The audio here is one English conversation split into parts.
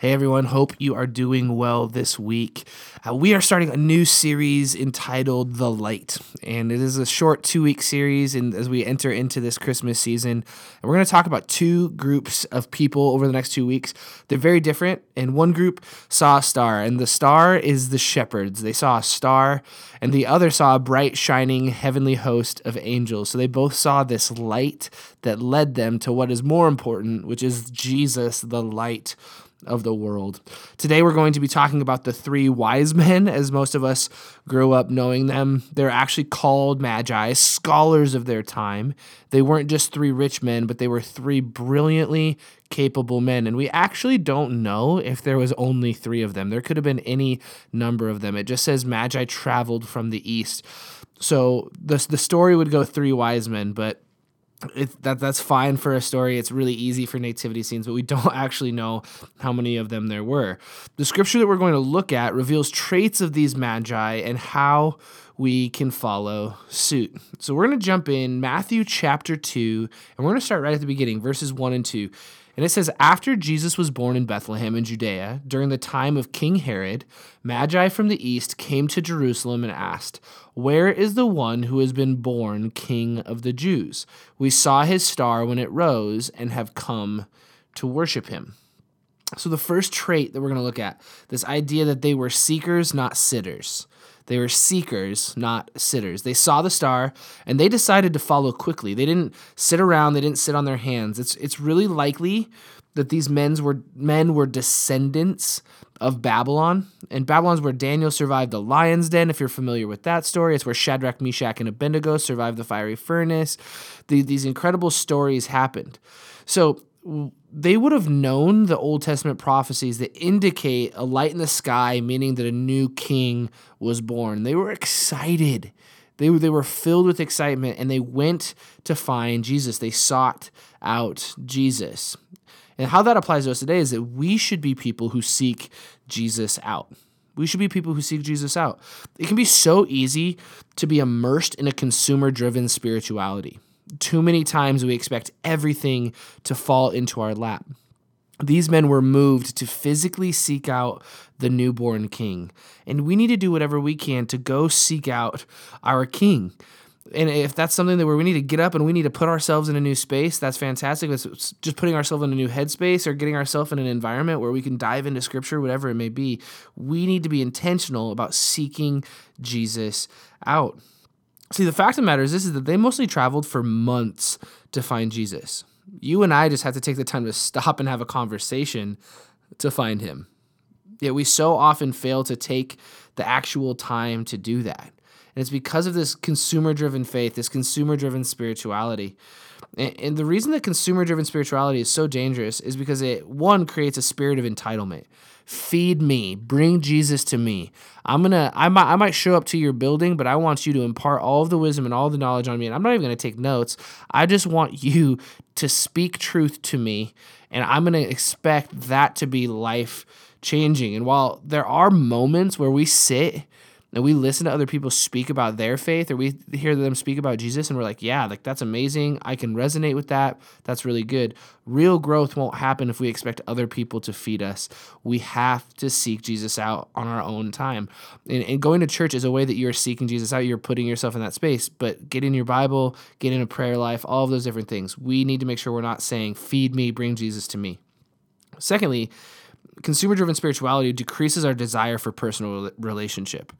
Hey everyone, hope you are doing well this week. Uh, we are starting a new series entitled The Light, and it is a short two week series. And as we enter into this Christmas season, and we're going to talk about two groups of people over the next two weeks. They're very different, and one group saw a star, and the star is the shepherds. They saw a star, and the other saw a bright, shining heavenly host of angels. So they both saw this light that led them to what is more important, which is Jesus, the light of the world. Today, we're going to be talking about the three wise men, as most of us grew up knowing them. They're actually called magi, scholars of their time. They weren't just three rich men, but they were three brilliantly capable men. And we actually don't know if there was only three of them. There could have been any number of them. It just says magi traveled from the east. So the, the story would go three wise men, but it, that that's fine for a story. It's really easy for nativity scenes, but we don't actually know how many of them there were. The scripture that we're going to look at reveals traits of these magi and how we can follow suit. So we're going to jump in Matthew chapter 2, and we're going to start right at the beginning, verses 1 and 2. And it says, After Jesus was born in Bethlehem in Judea, during the time of King Herod, Magi from the east came to Jerusalem and asked, Where is the one who has been born King of the Jews? We saw his star when it rose and have come to worship him. So, the first trait that we're going to look at this idea that they were seekers, not sitters. They were seekers, not sitters. They saw the star and they decided to follow quickly. They didn't sit around, they didn't sit on their hands. It's it's really likely that these men's were men were descendants of Babylon. And Babylon's where Daniel survived the lion's den, if you're familiar with that story. It's where Shadrach, Meshach, and Abednego survived the fiery furnace. The, these incredible stories happened. So they would have known the Old Testament prophecies that indicate a light in the sky, meaning that a new king was born. They were excited. They were, they were filled with excitement and they went to find Jesus. They sought out Jesus. And how that applies to us today is that we should be people who seek Jesus out. We should be people who seek Jesus out. It can be so easy to be immersed in a consumer driven spirituality. Too many times we expect everything to fall into our lap. These men were moved to physically seek out the newborn king. And we need to do whatever we can to go seek out our king. And if that's something that where we need to get up and we need to put ourselves in a new space, that's fantastic. It's just putting ourselves in a new headspace or getting ourselves in an environment where we can dive into scripture, whatever it may be. We need to be intentional about seeking Jesus out. See, the fact of the matter is this is that they mostly traveled for months to find Jesus. You and I just have to take the time to stop and have a conversation to find him. Yet we so often fail to take the actual time to do that. And it's because of this consumer driven faith, this consumer driven spirituality. And, the reason that consumer driven spirituality is so dangerous is because it, one, creates a spirit of entitlement. Feed me. Bring jesus to me. I'm gonna I might, I might show up to your building but i want you to impart all of the wisdom and all the knowledge on me and i'm not even gonna take notes. I just want you to speak truth to me and i'm gonna expect that to be life changing and while there are moments where we sit and we listen to other people speak about their faith or we hear them speak about Jesus and we're like, yeah, like that's amazing. I can resonate with that. That's really good. Real growth won't happen if we expect other people to feed us. We have to seek Jesus out on our own time. And, and going to church is a way that you're seeking Jesus out. You're putting yourself in that space. But get in your Bible, get in a prayer life, all of those different things. We need to make sure we're not saying, feed me, bring Jesus to me. Secondly, consumer driven spirituality decreases our desire for personal relationship.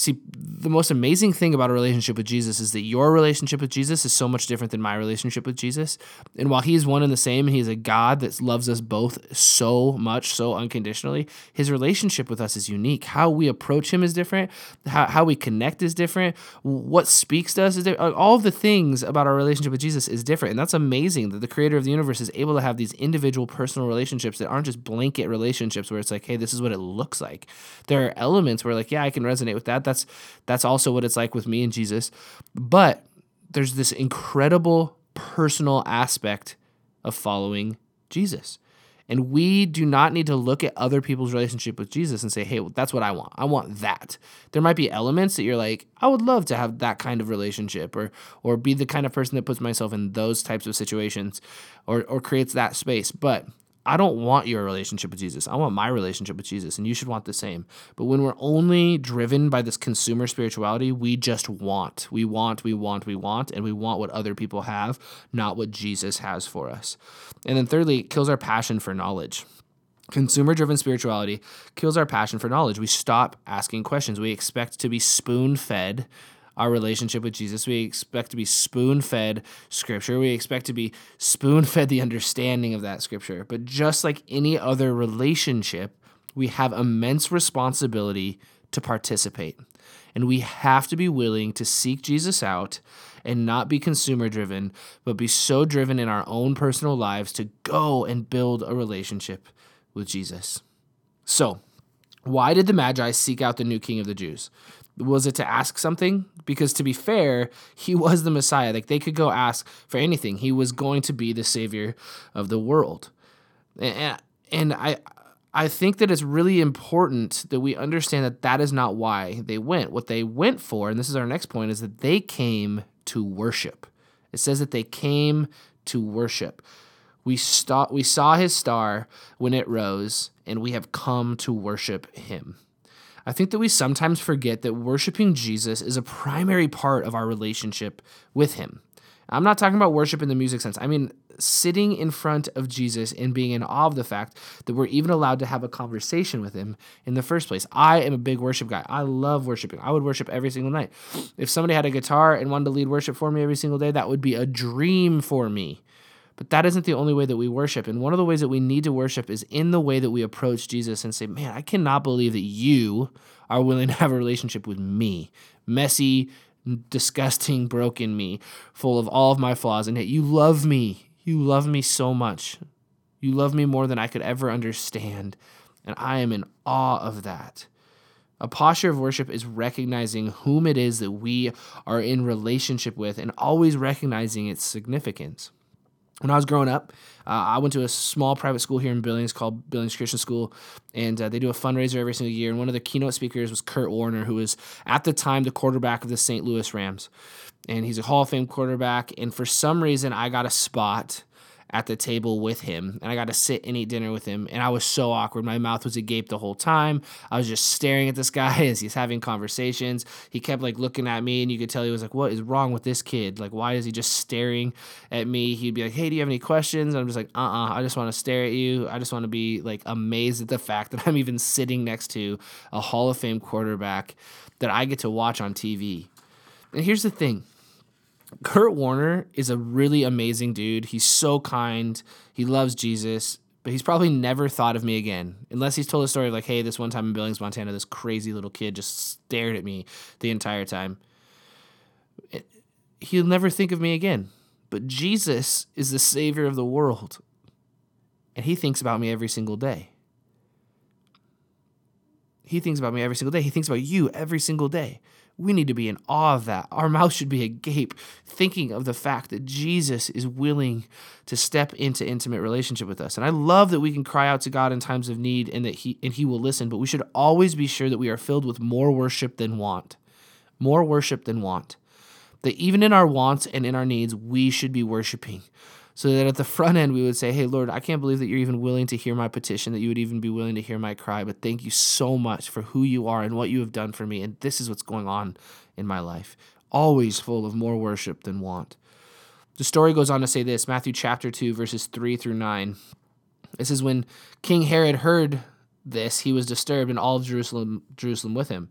See, the most amazing thing about a relationship with Jesus is that your relationship with Jesus is so much different than my relationship with Jesus. And while he's one and the same, and he's a God that loves us both so much, so unconditionally, his relationship with us is unique. How we approach him is different, how, how we connect is different, what speaks to us is different. All the things about our relationship with Jesus is different. And that's amazing that the creator of the universe is able to have these individual personal relationships that aren't just blanket relationships where it's like, hey, this is what it looks like. There are elements where, like, yeah, I can resonate with that that's that's also what it's like with me and Jesus. But there's this incredible personal aspect of following Jesus. And we do not need to look at other people's relationship with Jesus and say, hey, well, that's what I want. I want that. There might be elements that you're like, I would love to have that kind of relationship or or be the kind of person that puts myself in those types of situations or, or creates that space. But I don't want your relationship with Jesus. I want my relationship with Jesus, and you should want the same. But when we're only driven by this consumer spirituality, we just want. We want, we want, we want, and we want what other people have, not what Jesus has for us. And then thirdly, it kills our passion for knowledge. Consumer driven spirituality kills our passion for knowledge. We stop asking questions. We expect to be spoon fed our relationship with Jesus. We expect to be spoon fed scripture. We expect to be spoon fed the understanding of that scripture. But just like any other relationship, we have immense responsibility to participate. And we have to be willing to seek Jesus out and not be consumer driven, but be so driven in our own personal lives to go and build a relationship with Jesus. So, why did the Magi seek out the new king of the Jews? Was it to ask something? Because to be fair, he was the Messiah. Like they could go ask for anything. He was going to be the savior of the world. And, and I I think that it's really important that we understand that that is not why they went. What they went for, and this is our next point, is that they came to worship. It says that they came to worship. We, saw we saw his star when it rose, and we have come to worship him. I think that we sometimes forget that worshiping Jesus is a primary part of our relationship with him. I'm not talking about worship in the music sense. I mean, sitting in front of Jesus and being in awe of the fact that we're even allowed to have a conversation with him in the first place. I am a big worship guy. I love worshiping. I would worship every single night. If somebody had a guitar and wanted to lead worship for me every single day, that would be a dream for me. But that isn't the only way that we worship. And one of the ways that we need to worship is in the way that we approach Jesus and say, Man, I cannot believe that you are willing to have a relationship with me. Messy, disgusting, broken me, full of all of my flaws. And yet you love me. You love me so much. You love me more than I could ever understand. And I am in awe of that. A posture of worship is recognizing whom it is that we are in relationship with and always recognizing its significance when I was growing up, uh, I went to a small private school here in Billings called Billings Christian School, and uh, they do a fundraiser every single year. And one of the keynote speakers was Kurt Warner, who was at the time the quarterback of the St. Louis Rams. And he's a Hall of Fame quarterback. And for some reason, I got a spot at the table with him and I got to sit and eat dinner with him. And I was so awkward. My mouth was agape the whole time. I was just staring at this guy as he's having conversations. He kept like looking at me and you could tell he was like, What is wrong with this kid? Like, why is he just staring at me? He'd be like, Hey, do you have any questions? And I'm just like, Uh uh-uh, uh I just want to stare at you. I just want to be like amazed at the fact that I'm even sitting next to a Hall of Fame quarterback that I get to watch on TV. And here's the thing Kurt Warner is a really amazing dude. He's so kind. He loves Jesus, but he's probably never thought of me again. Unless he's told a story of like, hey, this one time in Billings, Montana, this crazy little kid just stared at me the entire time. He'll never think of me again. But Jesus is the Savior of the world. And he thinks about me every single day. He thinks about me every single day. He thinks about you every single day we need to be in awe of that. Our mouth should be agape, thinking of the fact that Jesus is willing to step into intimate relationship with us. And I love that we can cry out to God in times of need and that He and He will listen, but we should always be sure that we are filled with more worship than want. More worship than want. That even in our wants and in our needs, we should be worshiping so that at the front end we would say, Hey, Lord, I can't believe that you're even willing to hear my petition, that you would even be willing to hear my cry, but thank you so much for who you are and what you have done for me. And this is what's going on in my life. Always full of more worship than want. The story goes on to say this Matthew chapter 2, verses 3 through 9. This is when King Herod heard this, he was disturbed, and all of Jerusalem, Jerusalem with him.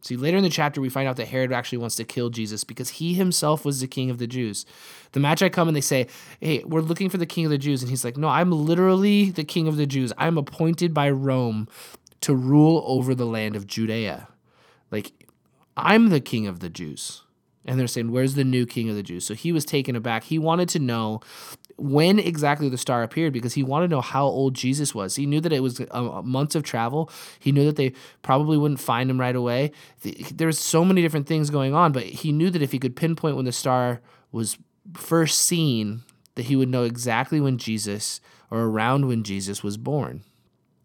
See, later in the chapter, we find out that Herod actually wants to kill Jesus because he himself was the king of the Jews. The Magi come and they say, Hey, we're looking for the king of the Jews. And he's like, No, I'm literally the king of the Jews. I'm appointed by Rome to rule over the land of Judea. Like, I'm the king of the Jews. And they're saying, Where's the new king of the Jews? So he was taken aback. He wanted to know when exactly the star appeared because he wanted to know how old Jesus was. He knew that it was months of travel. He knew that they probably wouldn't find him right away. There's so many different things going on, but he knew that if he could pinpoint when the star was first seen, that he would know exactly when Jesus or around when Jesus was born.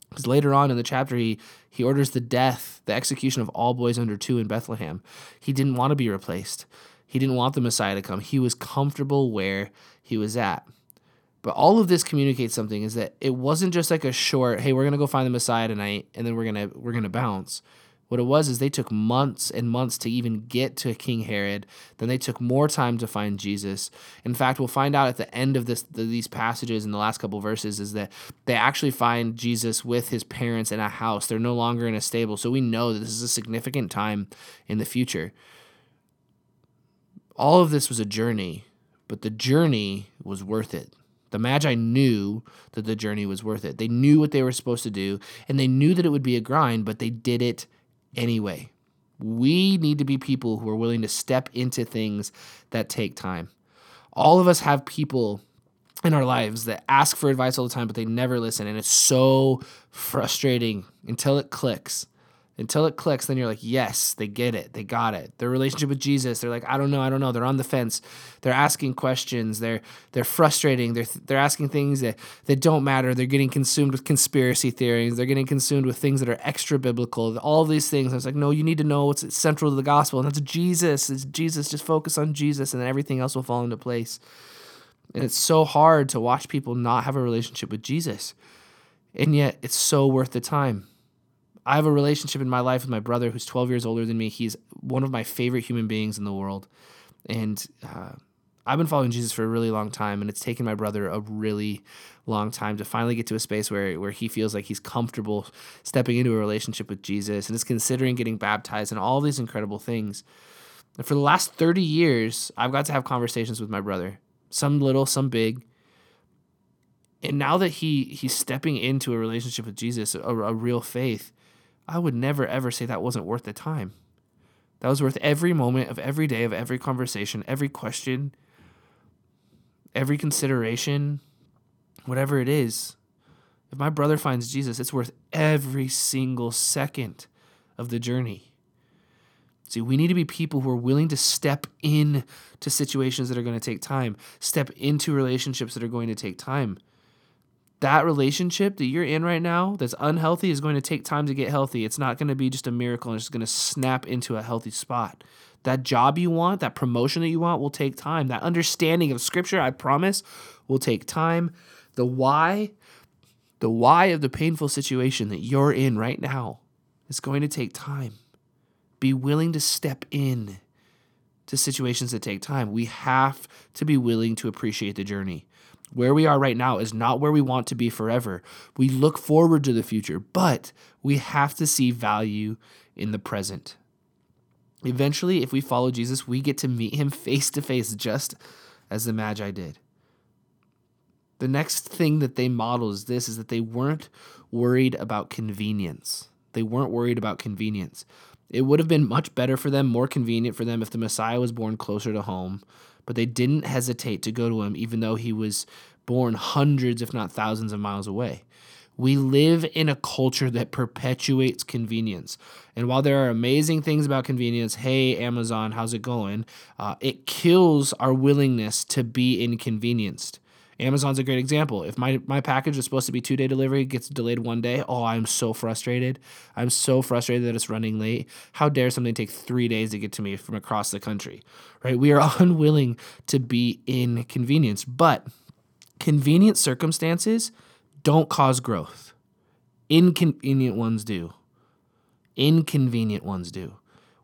Because later on in the chapter, he, he orders the death, the execution of all boys under two in Bethlehem. He didn't want to be replaced. He didn't want the Messiah to come. He was comfortable where he was at. But all of this communicates something is that it wasn't just like a short, hey, we're gonna go find the Messiah tonight and then we're gonna we're gonna bounce. What it was is they took months and months to even get to King Herod. Then they took more time to find Jesus. In fact, we'll find out at the end of this these passages in the last couple verses is that they actually find Jesus with his parents in a house. They're no longer in a stable. So we know that this is a significant time in the future. All of this was a journey, but the journey was worth it. The Magi knew that the journey was worth it. They knew what they were supposed to do, and they knew that it would be a grind, but they did it anyway. We need to be people who are willing to step into things that take time. All of us have people in our lives that ask for advice all the time, but they never listen. And it's so frustrating until it clicks until it clicks then you're like yes they get it. They got it. Their relationship with jesus they're like i don't know i don't know. They're on the fence. They're asking questions. They're they're frustrating. They're they're asking things that that don't matter. They're getting consumed with conspiracy theories. They're getting consumed with things that are extra biblical. All these things. I was like no you need to know what's central to the gospel and that's jesus. It's jesus. Just focus on jesus and then everything else will fall into place. And it's so hard to watch people not have a relationship with jesus and yet it's so worth the time I have a relationship in my life with my brother who's 12 years older than me. He's one of my favorite human beings in the world. And uh, I've been following Jesus for a really long time, and it's taken my brother a really long time to finally get to a space where, where he feels like he's comfortable stepping into a relationship with Jesus and is considering getting baptized and all these incredible things. And for the last 30 years, I've got to have conversations with my brother, some little, some big. And now that he he's stepping into a relationship with Jesus, a, a real faith, I would never ever say that wasn't worth the time. That was worth every moment of every day of every conversation, every question, every consideration, whatever it is. If my brother finds Jesus, it's worth every single second of the journey. See, we need to be people who are willing to step in to situations that are going to take time, step into relationships that are going to take time that relationship that you're in right now that's unhealthy is going to take time to get healthy. It's not going to be just a miracle and it's going to snap into a healthy spot. That job you want, that promotion that you want will take time. That understanding of scripture, I promise, will take time. The why, the why of the painful situation that you're in right now is going to take time. Be willing to step in to situations that take time. We have to be willing to appreciate the journey. Where we are right now is not where we want to be forever. We look forward to the future, but we have to see value in the present. Eventually, if we follow Jesus, we get to meet him face to face, just as the Magi did. The next thing that they model is this is that they weren't worried about convenience. They weren't worried about convenience. It would have been much better for them, more convenient for them if the Messiah was born closer to home, but they didn't hesitate to go to him, even though he was born hundreds, if not thousands, of miles away. We live in a culture that perpetuates convenience. And while there are amazing things about convenience, hey, Amazon, how's it going? Uh, it kills our willingness to be inconvenienced. Amazon's a great example. If my, my package is supposed to be two day delivery, gets delayed one day, oh, I'm so frustrated. I'm so frustrated that it's running late. How dare something take three days to get to me from across the country, right? We are unwilling to be inconvenienced, but convenient circumstances don't cause growth. Inconvenient ones do. Inconvenient ones do.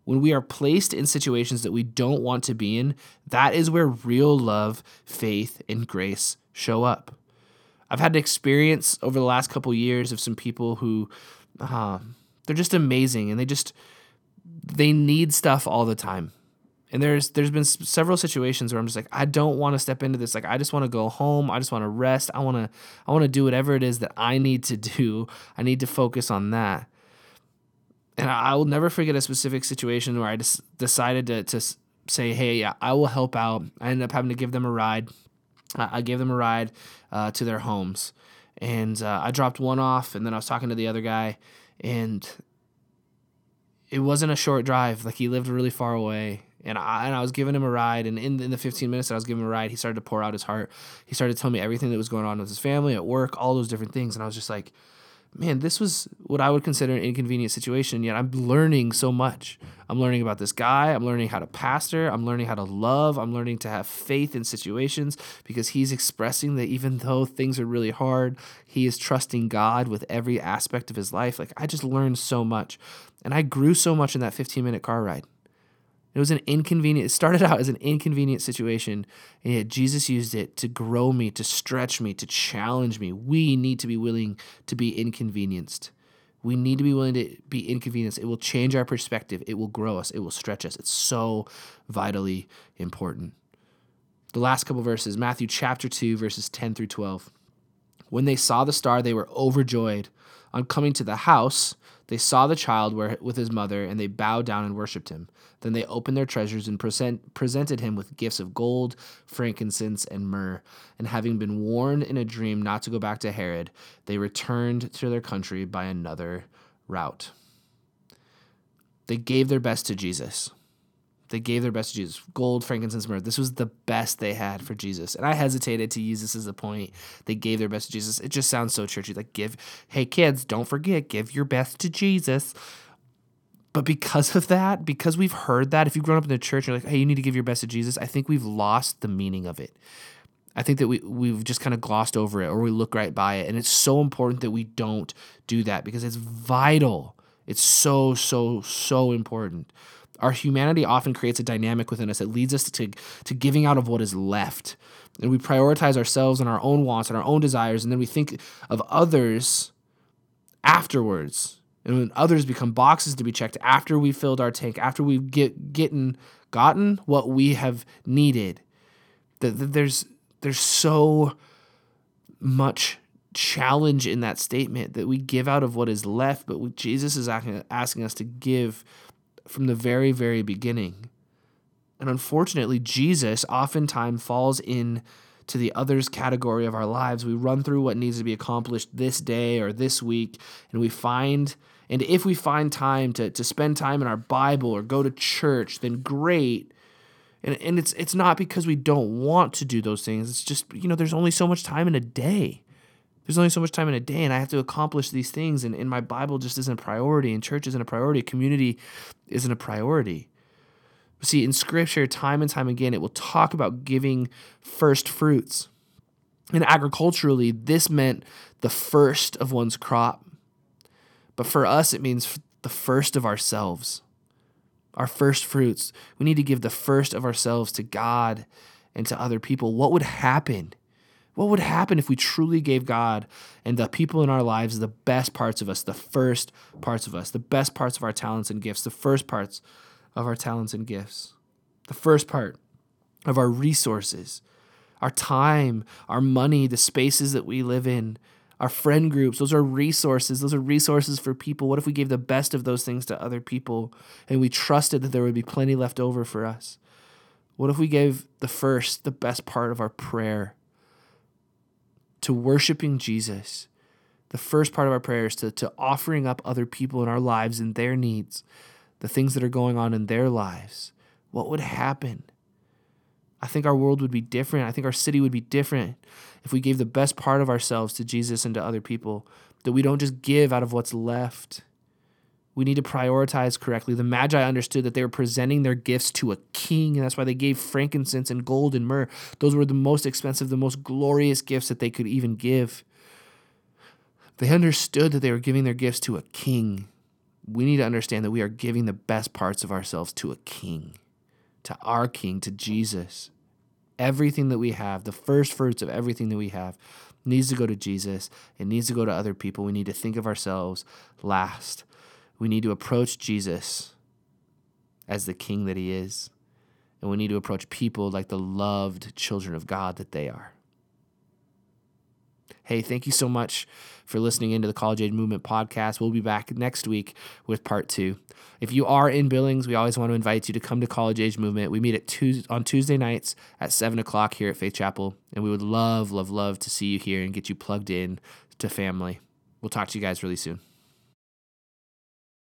When we are placed in situations that we don't want to be in, that is where real love, faith, and grace show up. I've had an experience over the last couple years of some people who uh, they're just amazing and they just they need stuff all the time. And there's there's been several situations where I'm just like I don't want to step into this like I just want to go home, I just want to rest. I want to I want to do whatever it is that I need to do. I need to focus on that. And I will never forget a specific situation where I just decided to to say, "Hey, yeah, I will help out." I ended up having to give them a ride. I gave them a ride uh, to their homes, and uh, I dropped one off, and then I was talking to the other guy, and it wasn't a short drive. Like he lived really far away, and I, and I was giving him a ride. And in, in the 15 minutes that I was giving him a ride, he started to pour out his heart. He started to tell me everything that was going on with his family, at work, all those different things. And I was just like, man, this was what I would consider an inconvenient situation. Yet I'm learning so much. I'm learning about this guy. I'm learning how to pastor. I'm learning how to love. I'm learning to have faith in situations because he's expressing that even though things are really hard, he is trusting God with every aspect of his life. Like I just learned so much. And I grew so much in that 15 minute car ride. It was an inconvenient, it started out as an inconvenient situation, and yet Jesus used it to grow me, to stretch me, to challenge me. We need to be willing to be inconvenienced. We need to be willing to be inconvenienced. It will change our perspective, it will grow us, it will stretch us. It's so vitally important. The last couple verses, Matthew chapter 2, verses 10 through 12. When they saw the star, they were overjoyed. On coming to the house, they saw the child with his mother, and they bowed down and worshipped him. Then they opened their treasures and present, presented him with gifts of gold, frankincense, and myrrh. And having been warned in a dream not to go back to Herod, they returned to their country by another route. They gave their best to Jesus. They gave their best to Jesus. Gold, frankincense, myrrh. This was the best they had for Jesus. And I hesitated to use this as a point. They gave their best to Jesus. It just sounds so churchy. Like, give, hey, kids, don't forget, give your best to Jesus. But because of that, because we've heard that, if you've grown up in the church, you're like, hey, you need to give your best to Jesus, I think we've lost the meaning of it. I think that we, we've just kind of glossed over it or we look right by it. And it's so important that we don't do that because it's vital. It's so, so, so important. Our humanity often creates a dynamic within us that leads us to, to giving out of what is left. And we prioritize ourselves and our own wants and our own desires, and then we think of others afterwards. And when others become boxes to be checked after we filled our tank, after we've get, getting, gotten what we have needed, that there's there's so much challenge in that statement that we give out of what is left, but Jesus is asking, asking us to give from the very, very beginning. And unfortunately, Jesus oftentimes falls in to the others category of our lives. We run through what needs to be accomplished this day or this week, and we find, and if we find time to, to spend time in our Bible or go to church, then great. And, and it's it's not because we don't want to do those things. It's just, you know, there's only so much time in a day. There's only so much time in a day, and I have to accomplish these things. And, and my Bible just isn't a priority, and church isn't a priority, community isn't a priority. See, in scripture, time and time again, it will talk about giving first fruits. And agriculturally, this meant the first of one's crop. But for us, it means the first of ourselves, our first fruits. We need to give the first of ourselves to God and to other people. What would happen what would happen if we truly gave God and the people in our lives the best parts of us, the first parts of us, the best parts of our talents and gifts, the first parts of our talents and gifts, the first part of our resources, our time, our money, the spaces that we live in, our friend groups, those are resources. Those are resources for people. What if we gave the best of those things to other people and we trusted that there would be plenty left over for us? What if we gave the first, the best part of our prayer? To worshiping Jesus, the first part of our prayers to, to offering up other people in our lives and their needs, the things that are going on in their lives, what would happen? I think our world would be different. I think our city would be different if we gave the best part of ourselves to Jesus and to other people, that we don't just give out of what's left. We need to prioritize correctly. The Magi understood that they were presenting their gifts to a king, and that's why they gave frankincense and gold and myrrh. Those were the most expensive, the most glorious gifts that they could even give. They understood that they were giving their gifts to a king. We need to understand that we are giving the best parts of ourselves to a king, to our king, to Jesus. Everything that we have, the first fruits of everything that we have, needs to go to Jesus. It needs to go to other people. We need to think of ourselves last. We need to approach Jesus as the king that he is. And we need to approach people like the loved children of God that they are. Hey, thank you so much for listening into the College Age Movement podcast. We'll be back next week with part two. If you are in Billings, we always want to invite you to come to College Age Movement. We meet at Tuesday, on Tuesday nights at 7 o'clock here at Faith Chapel, and we would love, love, love to see you here and get you plugged in to family. We'll talk to you guys really soon.